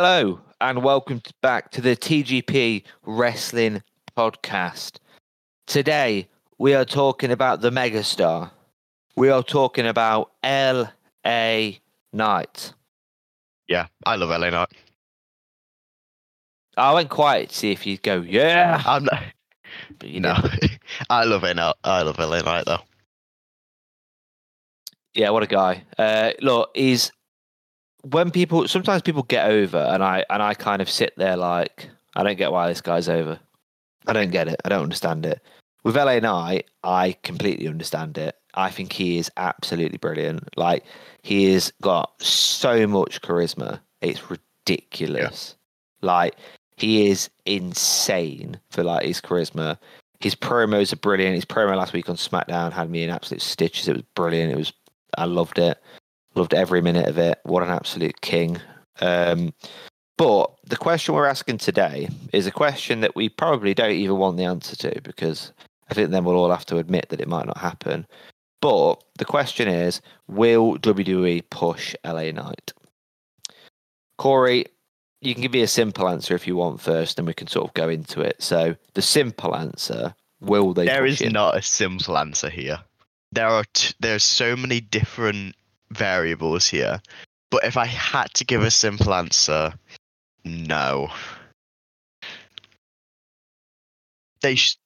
Hello and welcome back to the TGP Wrestling Podcast. Today we are talking about the megastar. We are talking about LA Knight. Yeah, I love LA Knight. I went quiet to see if you'd go, yeah. I'm not. But you No, didn't. I love LA. Knight- I love LA Knight though. Yeah, what a guy. Uh, look, he's when people sometimes people get over, and I and I kind of sit there like I don't get why this guy's over. I don't get it. I don't understand it. With LA Knight, I completely understand it. I think he is absolutely brilliant. Like he has got so much charisma. It's ridiculous. Like he is insane for like his charisma. His promos are brilliant. His promo last week on SmackDown had me in absolute stitches. It was brilliant. It was I loved it. Loved every minute of it. What an absolute king. Um, but the question we're asking today is a question that we probably don't even want the answer to because I think then we'll all have to admit that it might not happen. But the question is Will WWE push LA Knight? Corey, you can give me a simple answer if you want first, and we can sort of go into it. So, the simple answer will they There is him? not a simple answer here. There are t- there's so many different variables here. But if I had to give a simple answer, no. They sh-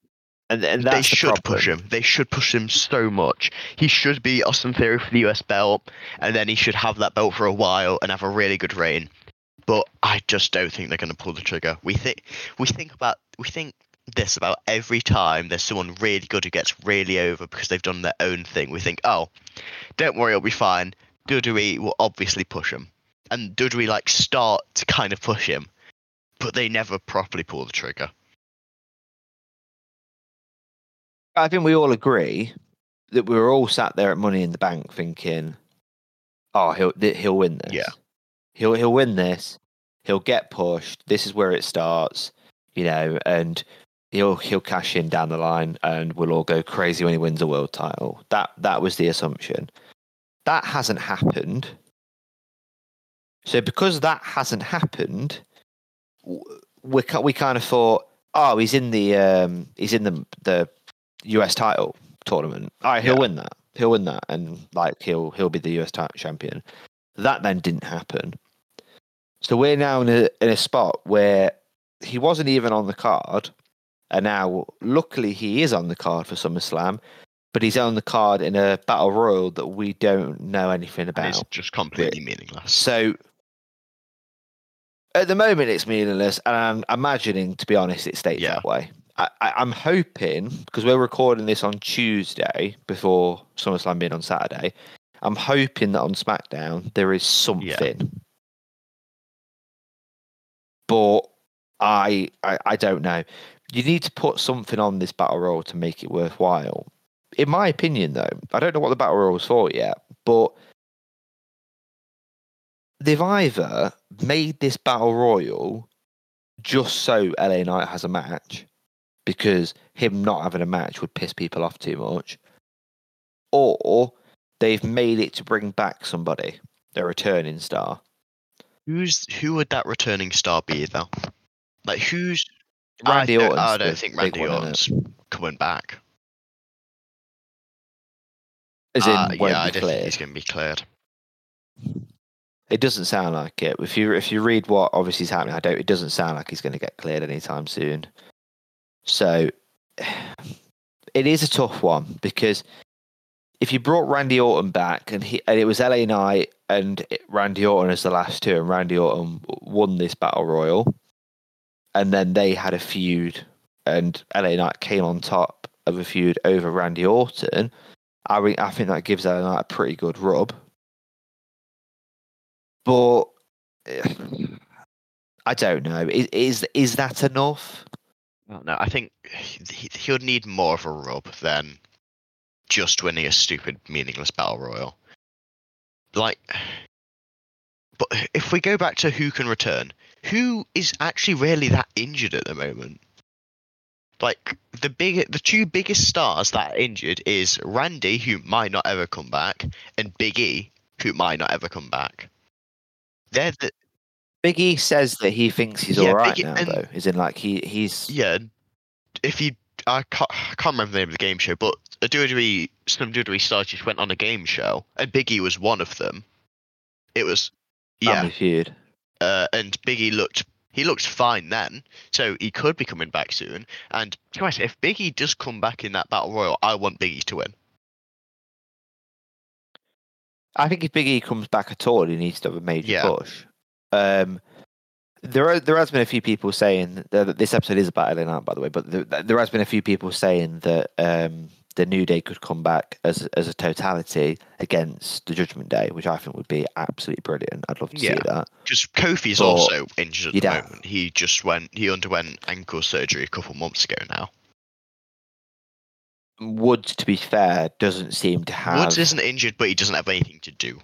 and, and they the should push him. They should push him so much. He should be Austin Theory for the US belt, and then he should have that belt for a while and have a really good reign. But I just don't think they're going to pull the trigger. We think we think about we think this about every time there's someone really good who gets really over because they've done their own thing. We think, oh, don't worry, it'll be fine. WWE will obviously push him, and WWE like start to kind of push him, but they never properly pull the trigger. I think we all agree that we were all sat there at Money in the Bank thinking, "Oh, he'll he'll win this. Yeah. he'll he'll win this. He'll get pushed. This is where it starts, you know, and he'll he'll cash in down the line, and we'll all go crazy when he wins a world title." That that was the assumption. That hasn't happened. So because that hasn't happened, we we kind of thought, "Oh, he's in the um, he's in the the US title tournament. All right, he'll Yeah. win that. He'll win that, and like he'll he'll be the US title champion. That then didn't happen. So we're now in a in a spot where he wasn't even on the card, and now luckily he is on the card for SummerSlam, but he's on the card in a battle royal that we don't know anything And it's about. just completely meaningless. So at the moment, it's meaningless, and I'm imagining, to be honest, it stays Yeah. that way. I, I'm hoping because we're recording this on Tuesday before SummerSlam being on Saturday. I'm hoping that on SmackDown there is something, but I, I I don't know. You need to put something on this battle royal to make it worthwhile. In my opinion, though, I don't know what the battle royal for yet, but they've either made this battle royal just so LA Knight has a match because him not having a match would piss people off too much, or they've made it to bring back somebody, their returning star. Who's who would that returning star be though? Like who's Randy I don't, I don't think Randy one. Orton's coming back. As in, Uh, won't yeah, I don't think he's going to be cleared. It doesn't sound like it. If you if you read what obviously is happening, I don't. It doesn't sound like he's going to get cleared anytime soon. So it is a tough one because if you brought Randy Orton back and he and it was LA Knight and Randy Orton as the last two, and Randy Orton won this battle royal, and then they had a feud, and LA Knight came on top of a feud over Randy Orton. I mean, I think that gives LA Knight a pretty good rub. But I don't know. Is is that enough? No, I think he would need more of a rub than just winning a stupid, meaningless battle royal. Like, but if we go back to who can return, who is actually really that injured at the moment? Like the big, the two biggest stars that are injured is Randy, who might not ever come back, and Big E, who might not ever come back. They're the Biggie says that he thinks he's Yeah, all right now, and- though. Is in like he he's Yeah, if you, I can't, I can't remember the name of the game show, but a WWE, some WWE stars just went on a game show, and Biggie was one of them. It was, yeah, Family Feud. Uh, and Biggie looked, he looked fine then, so he could be coming back soon. And to if Biggie does come back in that battle royal, I want Biggie to win. I think if Biggie comes back at all, he needs to have a major Yeah. push. Um, there are, there has been a few people saying that this episode is about LA Knight, by the way, but there, there has been a few people saying that um, the New Day could come back as as a totality against the Judgment Day, which I think would be absolutely brilliant. I'd love to Yeah. see that. Because Kofi's But also injured at the moment. He just went, he underwent ankle surgery a couple months ago now. Woods, to be fair, doesn't seem to have. Woods isn't injured, but he doesn't have anything to do.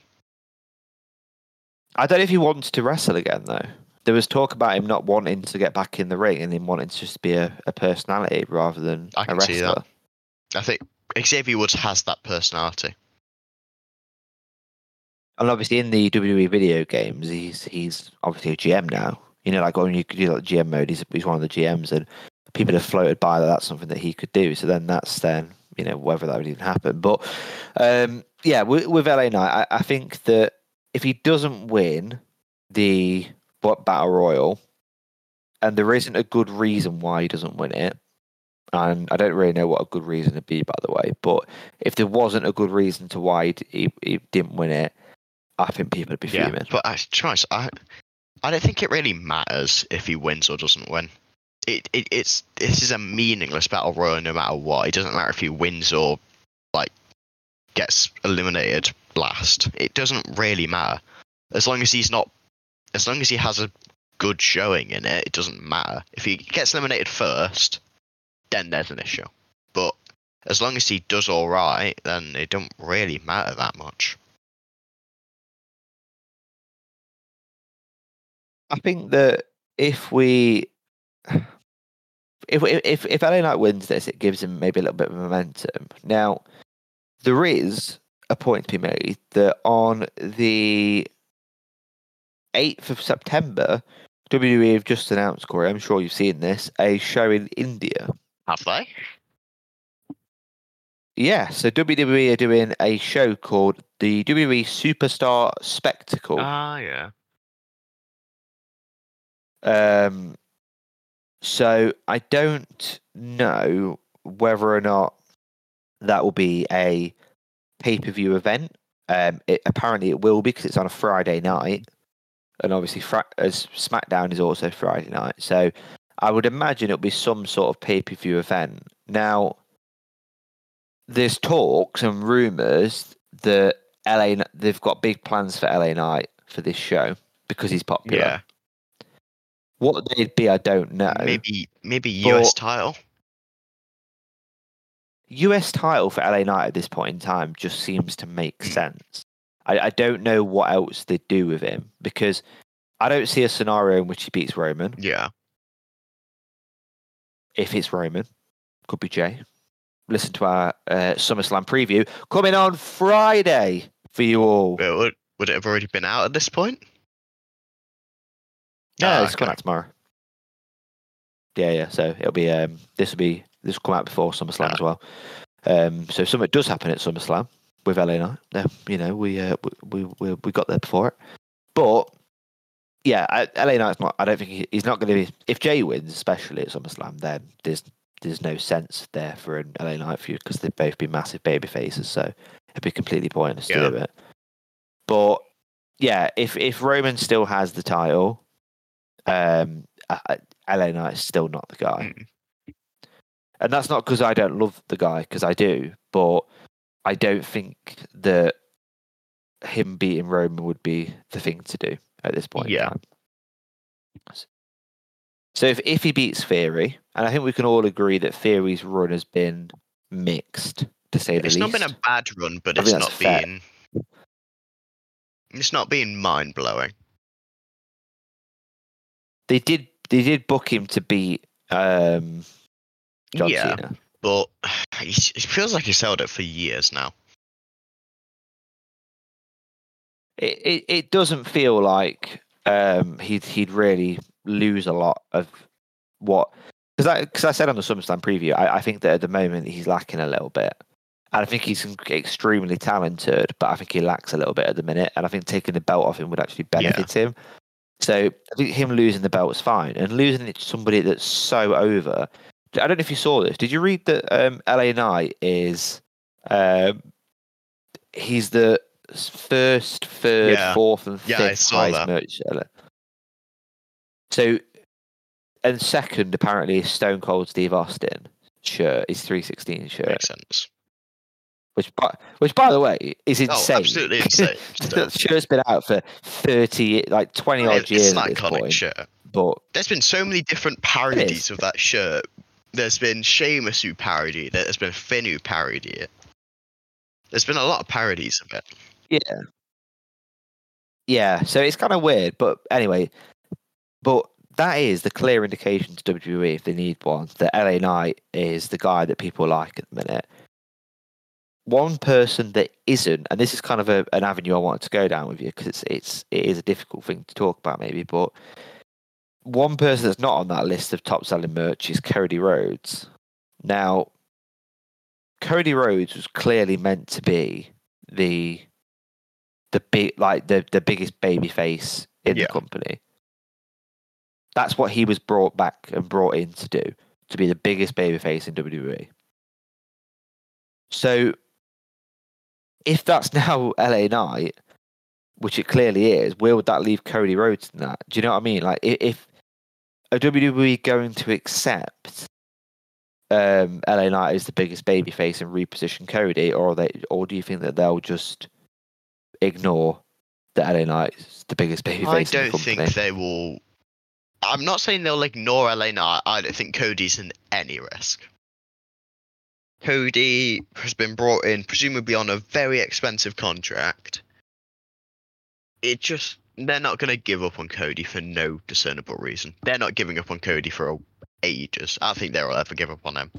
I don't know if he wants to wrestle again though. There was talk about him not wanting to get back in the ring and him wanting to just be a, a personality rather than I a can wrestler. see that. I think Xavier Woods has that personality. And obviously in the WWE video games, he's he's obviously a GM now. You know, like when you do like GM mode, he's he's one of the GMs, and people have floated by that that's something that he could do. So then that's then you know whether that would even happen. But um, yeah, with, with LA Knight, I, I think that if he doesn't win the what battle royal, and there isn't a good reason why he doesn't win it, and I don't really know what a good reason to be, by the way. But if there wasn't a good reason to why he, he, didn't win it, I think people would be fuming. but I, I, I don't think it really matters if he wins or doesn't win. It, it it's this is a meaningless battle royal no matter what. It doesn't matter if he wins or like gets eliminated last. It doesn't really matter as long as he's not. As long as he has a good showing in it, it doesn't matter. If he gets eliminated first, then there's an issue. But as long as he does all right, then it don't really matter that much. I think that if we, if if if LA Knight wins this, it gives him maybe a little bit of momentum. Now, there is a point to be made that on the eighth of September, WWE have just announced, Corey. I'm sure you've seen this, a show in India. Have they? Yeah, so WWE are doing a show called the WWE Superstar Spectacle. Ah, yeah. Um, so I don't know whether or not that will be a pay per view event. Um, it, apparently it will be because it's on a Friday night, and obviously Fra- as SmackDown is also Friday night. So I would imagine it'll be some sort of pay per view event. Now, there's talks and rumors that LA they've got big plans for LA Knight for this show because he's popular. Yeah. What they'd be, I don't know. Maybe maybe But- US title. US title for LA Knight at this point in time just seems to make Hmm. sense. I, I don't know what else they'd do with him because I don't see a scenario in which he beats Roman. Yeah. If it's Roman, could be Jey. Listen to our uh, SummerSlam preview coming on Friday for you all. Would, would it have already been out at this point? No, Ah, it's coming okay. out tomorrow. Yeah, yeah. So it'll be um this will be this will come out before SummerSlam Ah. as well. Um so if something does happen at SummerSlam with LA Knight, then you know, we uh we we we got there before it. But yeah, LA Knight's not I don't think he, he's not gonna be if Jey wins, especially at SummerSlam, then there's there's no sense there for an LA Knight feud because they'd both be massive baby faces, so it'd be completely pointless Yeah. to do it. But yeah, if if Roman still has the title, um, I- LA Knight's still not the guy, Mm. and that's not because I don't love the guy, because I do, but I don't think that him beating Roman would be the thing to do at this point. Yeah. So if if he beats Theory, and I think we can all agree that Theory's run has been mixed, to say the It's least. not been a bad run, but I it's not that's fair. been. It's not been mind blowing. They did they did book him to beat um, John Yeah, Cena. but it feels like he's held it for years now. It, it it doesn't feel like um, he'd he'd really lose a lot of what because I because I said on the SummerSlam preview, I, I think that at the moment he's lacking a little bit. And I think he's extremely talented, but I think he lacks a little bit at the minute. And I think taking the belt off him would actually benefit him. So I think him losing the belt was fine, and losing it to somebody that's so over. I don't know if you saw this. Did you read that um, LA Knight is um, he's the first, third, Yeah. fourth, and Yeah, fifth saw highest that. merch seller. So, and second apparently is Stone Cold Steve Austin shirt, his three sixteen shirt, Makes sense. which by, which by the way is oh, insane. Oh, absolutely insane. that shirt's been out for thirty, like twenty odd It- years it's an iconic point. shirt. But There's been so many different parodies of that shirt. There's been Sheamus who parodied it. There's been Finn who parodied it. There's been a lot of parodies of it. Yeah. Yeah, so it's kind of weird, but anyway, but that is the clear indication to WWE if they need one that LA Knight is the guy that people like at the minute. One person that isn't, and this is kind of a, an avenue I wanted to go down with you because it's it's it is a difficult thing to talk about maybe, but one person that's not on that list of top selling merch is Cody Rhodes. Now, Cody Rhodes was clearly meant to be the the big like the the biggest baby face in Yeah. the company. That's what he was brought back and brought in to do, to be the biggest baby face in WWE. So if that's now LA Knight, which it clearly is, where would that leave Cody Rhodes in that? Do you know what I mean? Like if are WWE going to accept um, LA Knight is the biggest baby face and reposition Cody, or they, or do you think that they'll just ignore that LA Knight is the biggest baby I the don't company? think they will. I'm not saying they'll ignore LA Knight. I don't think Cody's in any risk. Cody has been brought in, presumably on a very expensive contract. It just they're not going to give up on Cody for no discernible reason. They're not giving up on Cody for ages. I don't think they'll ever give up on him.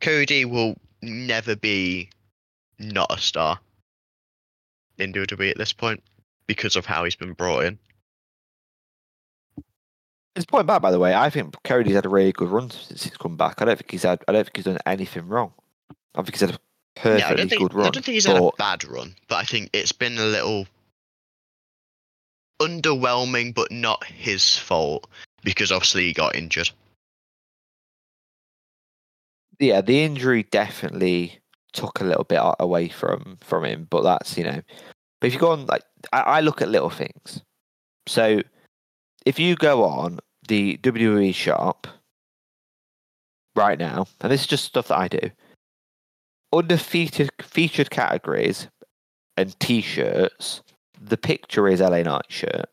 Cody will never be not a star in WWE at this point because of how he's been brought in. His point back, by the way, I think Cody's had a really good run since he's come back. I don't think he's had. I don't think he's done anything wrong. I think he's had a perfectly yeah, think good run. I don't think he's had a bad run, but I think it's been a little underwhelming, but not his fault because obviously he got injured. yeah, the injury definitely took a little bit away from from him, but that's you know. But if you go on, like I, I look at little things. So if you go on the WWE shop right now, and this is just stuff that I do, under featured featured categories and T-shirts, the picture is LA Knight shirt.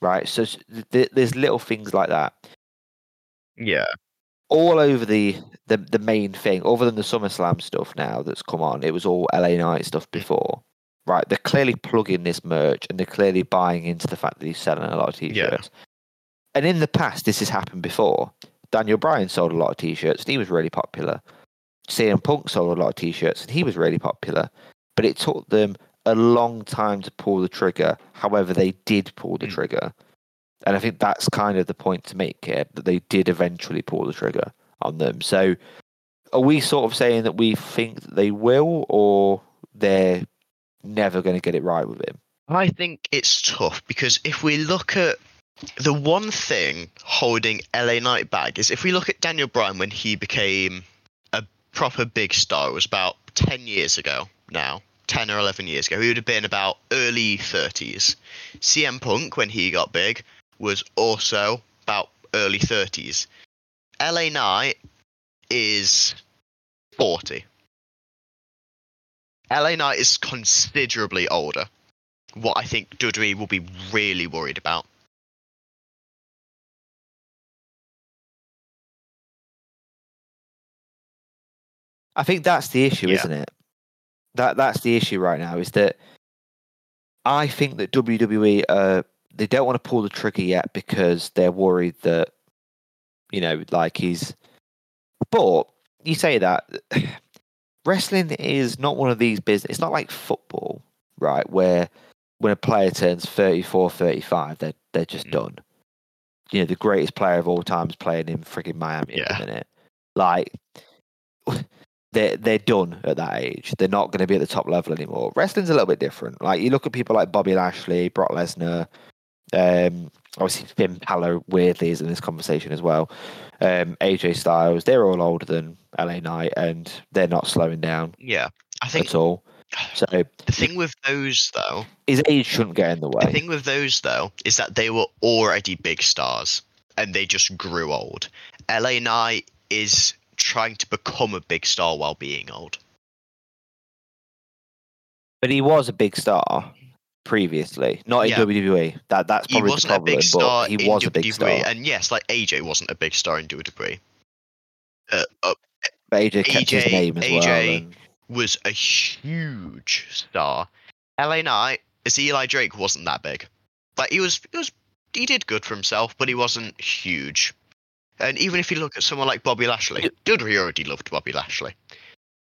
Right, so th- there's little things like that Yeah, all over the, the the main thing, other than the SummerSlam stuff now that's come on, it was all LA Knight stuff before. Right, they're clearly plugging this merch and they're clearly buying into the fact that he's selling a lot of t-shirts. And in the past, this has happened before. Daniel Bryan sold a lot of t-shirts and he was really popular. CM Punk sold a lot of t-shirts and he was really popular. But it took them a long time to pull the trigger. However, they did pull the Mm. trigger. And I think that's kind of the point to make here that they did eventually pull the trigger on them. So are we sort of saying that we think that they will or they're never going to get it right with him? I think it's tough because if we look at the one thing holding LA Knight back is if we look at Daniel Bryan when he became a proper big star, it was about 10 years ago now, 10 or 11 years ago. He would have been about early 30s. CM Punk, when he got big, was also about early 30s. LA Knight is 40. LA Knight is considerably older what I think WWE will be really worried about. I think that's the issue, Yeah. isn't it? That that's the issue right now is that I think that WWE uh they don't want to pull the trigger yet because they're worried that you know like he's but you say that wrestling is not one of these business it's not like football right where when a player turns 34, 35, they're they're just Mm. done. You know, the greatest player of all time is playing in frigging Miami at Yeah. the minute. Like they're they're done at that age. They're not going to be at the top level anymore. Wrestling's a little bit different. Like you look at people like Bobby Lashley, Brock Lesnar, um, obviously Finn Balor weirdly is in this conversation as well. Um, AJ Styles, they're all older than LA Knight, and they're not slowing down Yeah, I think at all. So the thing with those though, is age shouldn't get in the way. the thing with those though is that they were already big stars and they just grew old. LA Knight is trying to become a big star while being old. But he was a big star previously, not in Yeah. WWE. That that's probably the wasn't a problem. big star but he in was a WWE, big star. and yes, like AJ wasn't a big star in WWE. Uh, uh, But AJ kept his name as well. AJ And was a huge star. LA Knight, as Eli Drake, wasn't that big. Like he was, he was, he did good for himself, but he wasn't huge. And even if you look at someone like Bobby Lashley, WWE already loved Bobby Lashley.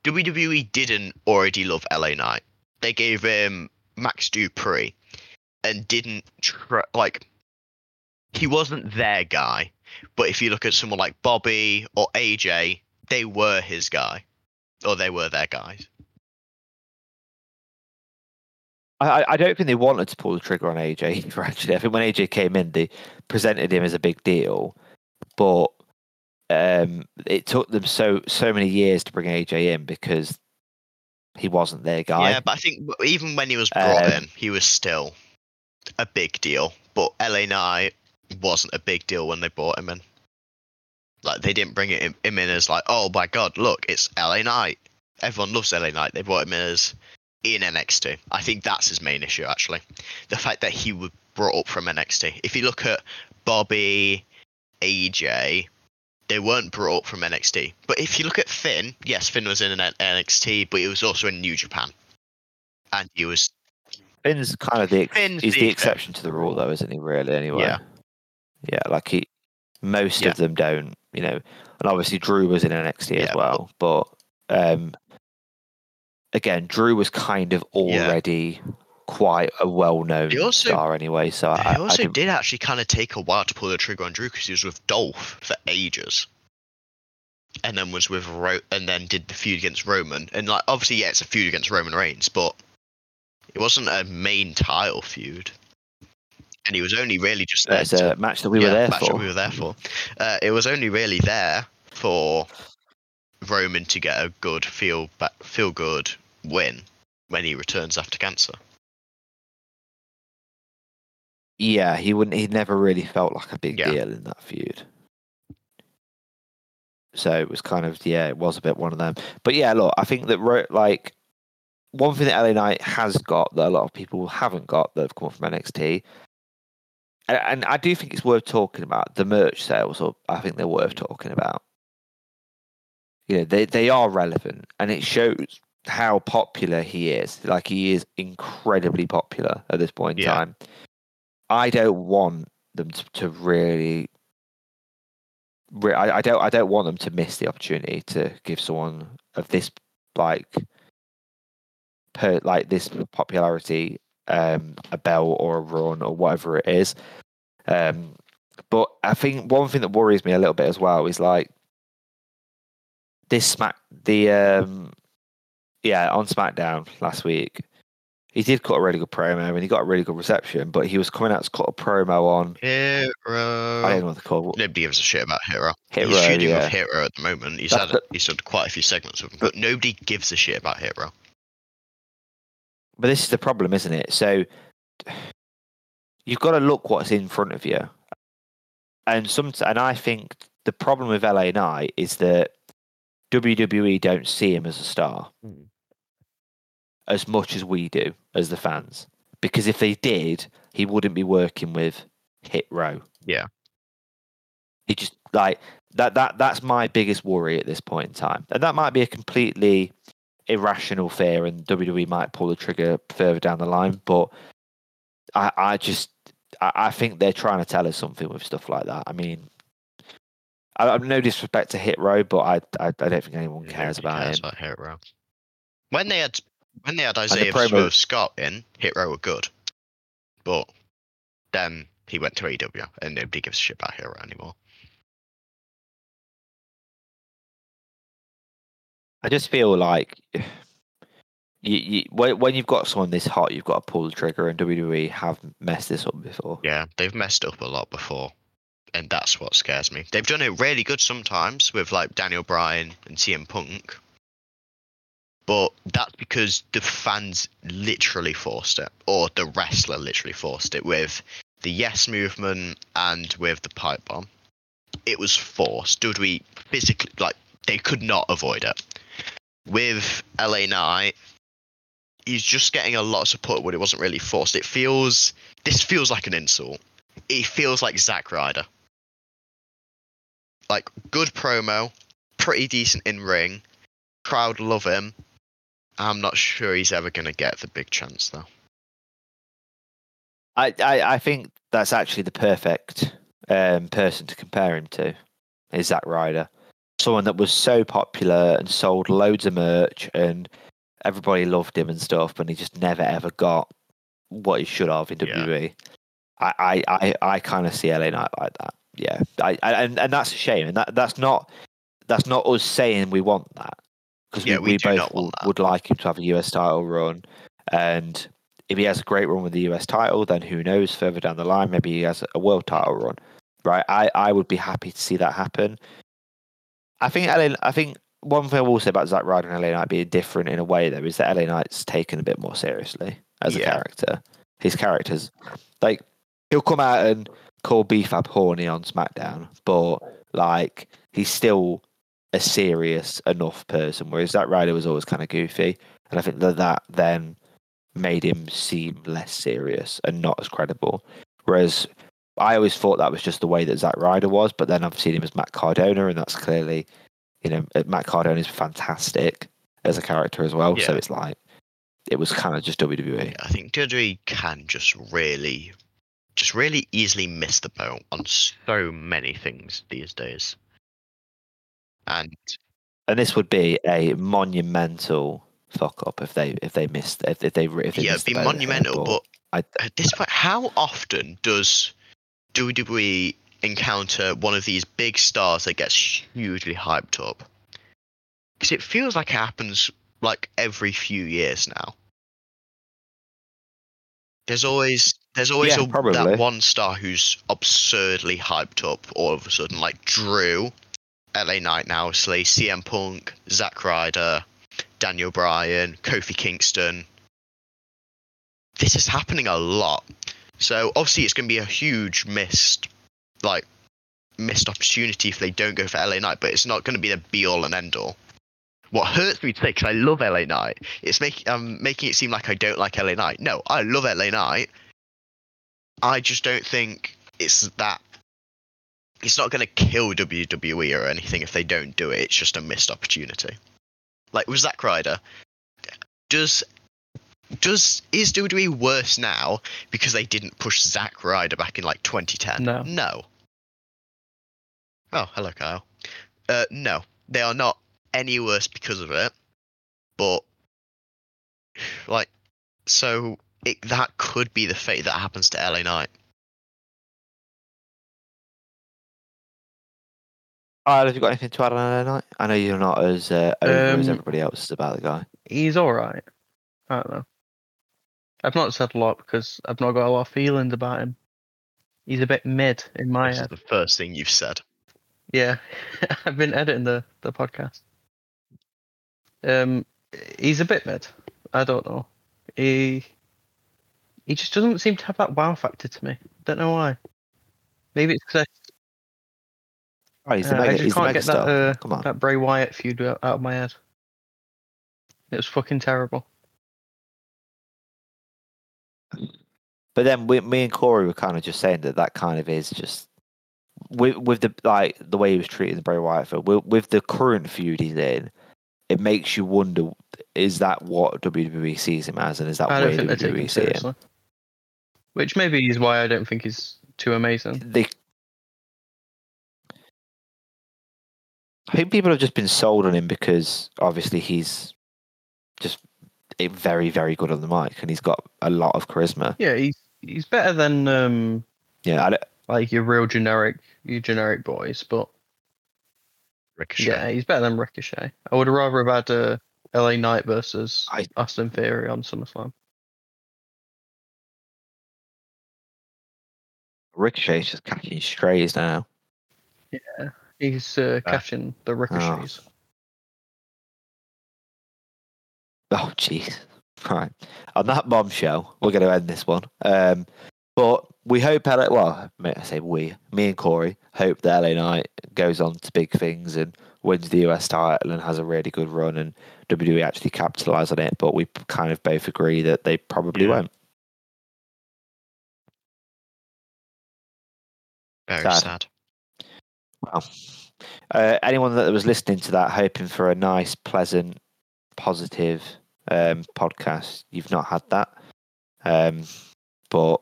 WWE didn't already love LA Knight. They gave him Max Dupri, and didn't like. He wasn't their guy, but if you look at someone like Bobby or AJ, they were his guy, or they were their guys. I, I- don't think they wanted to pull the trigger on AJ actually. I think when AJ came in, they presented him as a big deal, but um, it took them so so many years to bring AJ in because he wasn't their guy. Yeah, but I think even when he was brought Um, in, he was still a big deal. But LA Knight wasn't a big deal when they brought him in. Like they didn't bring it him in as like, oh my god, look, it's LA Knight. Everyone loves LA Knight. They brought him in as in NXT. I think that's his main issue actually. The fact that he was brought up from NXT. If you look at Bobby, AJ, they weren't brought up from NXT. But if you look at Finn, yes, Finn was in an NXT, but he was also in New Japan. And he was Finn's kind of the ex- Finn's he's the the exception to the rule, though, isn't he? Really, anyway. Yeah. yeah. Like he, most Yeah. of them don't, you know. And obviously, Drew was in NXT Yeah, as well, but um, again, Drew was kind of Yeah. Quite a well-known also- star anyway. So I, He I also didn't- did actually kind of take a while to pull the trigger on Drew because he was with Dolph for ages, and then was with Ro- and then did the feud against Roman. And like, obviously, yeah, it's a feud against Roman Reigns, but it wasn't a main title feud. And he was only really just there it's to- a match that we yeah, were there match that for. we were there for. Uh, it was only really there for Roman to get a good feel feel good win when he returns after cancer. Yeah, he wouldn't. He never really felt like a big Yeah. deal in that feud. So it was kind of yeah, it was a bit one of them. But yeah, look, I think that like one thing that LA Knight has got that a lot of people haven't got that have come up from NXT, and, and I do think it's worth talking about the merch sales. Or I think they're worth talking about. You know, they they are relevant, and it shows how popular he is. Like he is incredibly popular at this point in Yeah. time. I don't want them to, to really. re- I, I don't. I don't want them to miss the opportunity to give someone of this like, per like this popularity, um, a bell or a run or whatever it is. Um, but I think one thing that worries me a little bit as well is like this smack the um, yeah on SmackDown last week. He did cut a really good promo and he got a really good reception, but he was coming out to cut a promo on Hit Row. I don't know what they call it. Nobody gives a shit about Hit Row. Hero, he's feuding yeah. with Hit Row at the moment. He's That's had he's done quite a few segments with him, but nobody gives a shit about Hit Row. But this is the problem, isn't it? So you've got to look what's in front of you, and some. And I think the problem with LA Knight is that WWE don't see him as a star Mm. As much as we do as the fans. Because if they did, he wouldn't be working with Hit Row. Yeah. He just like that. That that's my biggest worry at this point in time, and that might be a completely irrational fear, and WWE might pull the trigger further down the line. But I, I just, I, I think they're trying to tell us something with stuff like that. I mean, I, I'm no disrespect to Hit Row, but I, I, I don't think anyone cares about cares him. about Hit Row. When they had when they had Isaiah promo- Scott in, Hit Row were good. But then he went to AEW, and nobody gives a shit about Hit Row anymore. I just feel like you, you, when when you've got someone this hot, you've got to pull the trigger, and WWE have messed this up before. Yeah, they've messed up a lot before, and that's what scares me. They've done it really good sometimes with like Daniel Bryan and CM Punk, but that's because the fans literally forced it, or the wrestler literally forced it with the Yes movement and with the pipe bomb. It was forced. Did we physically, like, they could not avoid it. With LA Knight, he's just getting a lot of support when it wasn't really forced. It feels, this feels like an insult. It feels like Zack Ryder. Like, good promo, pretty decent in ring, crowd love him. I'm not sure he's ever going to get the big chance, though. I, I, I think that's actually the perfect um, person to compare him to is Zack Ryder. Someone that was so popular and sold loads of merch and everybody loved him and stuff, but he just never ever got what he should have in Yeah. WWE. I, I, I, I kind of see LA Knight like that. Yeah, I, I, and and that's a shame, and that that's not that's not us saying we want that because Yeah, we, we we both would, would like him to have a US title run, and if he has a great run with the US title, then who knows? Further down the line, maybe he has a world title run, right? I, I would be happy to see that happen. I think LA, I think one thing I will say about Zack Ryder and LA Knight being different in a way though is that LA Knight's taken a bit more seriously as a Yeah. character. His characters, like he'll come out and call B-Fab horny on SmackDown, but like he's still a serious enough person. Whereas Zack Ryder was always kind of goofy, and I think that that then made him seem less serious and not as credible. Whereas I always thought that was just the way that Zack Ryder was, but then I've seen him as Matt Cardona, and that's clearly, you know, uh, Matt Cardona is fantastic as a character as well. So it's like it was kind of just. WWE. I think WWE can just really, just really easily miss the boat on so many things these days. And And this would be a monumental fuck up if they if they missed if, if they if they yeah, it'd be the boat here, monumental. But I- at this point, how often does WWE encounter one of these big stars that gets hugely hyped up? Because it feels like it happens like every few years now. There's always there's always Yeah, a, that one star who's absurdly hyped up all of a sudden, like Drew, LA Knight now, obviously, CM Punk, Zack Ryder, Daniel Bryan, Kofi Kingston. This is happening a lot. So obviously it's going to be a huge missed, like, missed opportunity if they don't go for LA Knight, but it's not going to be the be all and end all. What hurts me to say, because I love LA Knight, it's making um, making it seem like I don't like LA Knight. No, I love LA Knight. I just don't think it's that. It's not going to kill WWE or anything if they don't do it. It's just a missed opportunity. Like with Zack Ryder, does does is WWE worse now because they didn't push Zack Ryder back in like 2010? No. No. Oh, hello, Kyle. Uh, no, they are not any worse because of it. But like, so it, that could be the fate that happens to LA Knight. Oh, have you got anything to add on LA Knight? I know you're not as uh, over as Um, everybody else is about the guy. He's all right. I don't know. I've not said a lot because I've not got a lot of feelings about him. He's a bit mid in my This is head. the first thing you've said. Yeah, I've been editing the the podcast. Um, he's a bit mid. I don't know. He he just doesn't seem to have that wow factor to me. Don't know why. Maybe it's because Oh, he's the Uh, I just can't mega get that, uh, Come on. that Bray Wyatt feud out of my head. It was fucking terrible. But then we, me and Corey were kind of just saying that that kind of is just with with the like the way he was treating the Bray Wyatt feud with, with the current feud he's in. It makes you wonder: is that what WWE sees him as, and is that I where WWE see him? Which maybe is why I don't think he's too amazing. They, I think people have just been sold on him because obviously he's just very, very good on the mic, and he's got a lot of charisma. Yeah, he's he's better than um Yeah, I don't, like your real generic your generic boys, but Ricochet. yeah, he's better than Ricochet. I would rather have had uh, LA Knight versus I- Austin Theory on SummerSlam. Ricochet's just catching strays now. He's uh, Ah. catching the ricochets. Oh, jeez. Right. On that bombshell, we're going to end this one. Um, but we hope, LA, well, I say we, me and Corey, hope that LA Knight goes on to big things and wins the US title and has a really good run and WWE actually capitalise on it. But we kind of both agree that they probably Yeah. won't. Very Sad. sad. Well, uh, anyone that was listening to that, hoping for a nice, pleasant, positive um, podcast, you've not had that. Um, but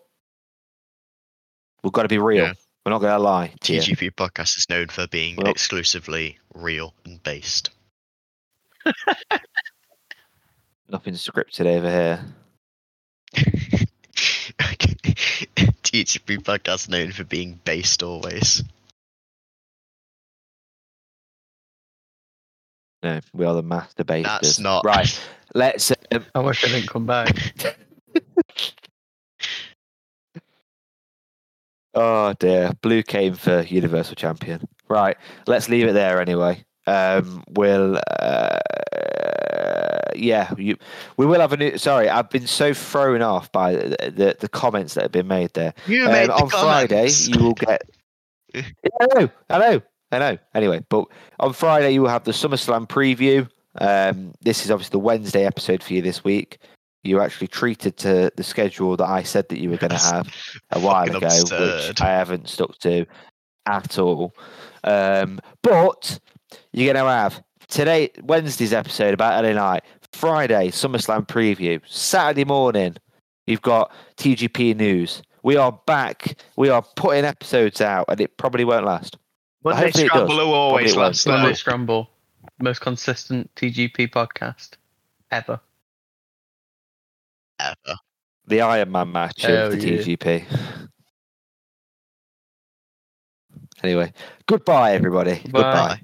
we've got to be real. Yeah. We're not going to lie. to you. Podcast is known for being Well- exclusively real and based. Nothing scripted over here. TGP podcast known for being based always. No, we are the master basters. That's not right. Let's. Um, I wish I didn't come back. oh dear, Blue came for Universal Champion. Right, let's leave it there anyway. Um, we'll. Uh, yeah, you, we will have a new. Sorry, I've been so thrown off by the the, the comments that have been made there. You Um, made the on Friday, you will get. Hello, I know, I know, Anyway, but on Friday you will have the SummerSlam preview. Um, this is obviously the Wednesday episode for you this week. You were actually treated to the schedule that I said that you were going to have a while ago, absurd. which I haven't stuck to at all. Um, but you're going to have today Wednesday's episode about LA Knight, Friday SummerSlam preview, Saturday morning you've got TGP news. We are back. We are putting episodes out, and it probably won't last. Monday hopefully it does. Scramble will always Probably it last. Monday though. Scramble, most consistent TGP podcast ever. Ever. The Iron Man match Hell of the yeah. TGP. Anyway, goodbye, everybody. Bye. Goodbye. Bye.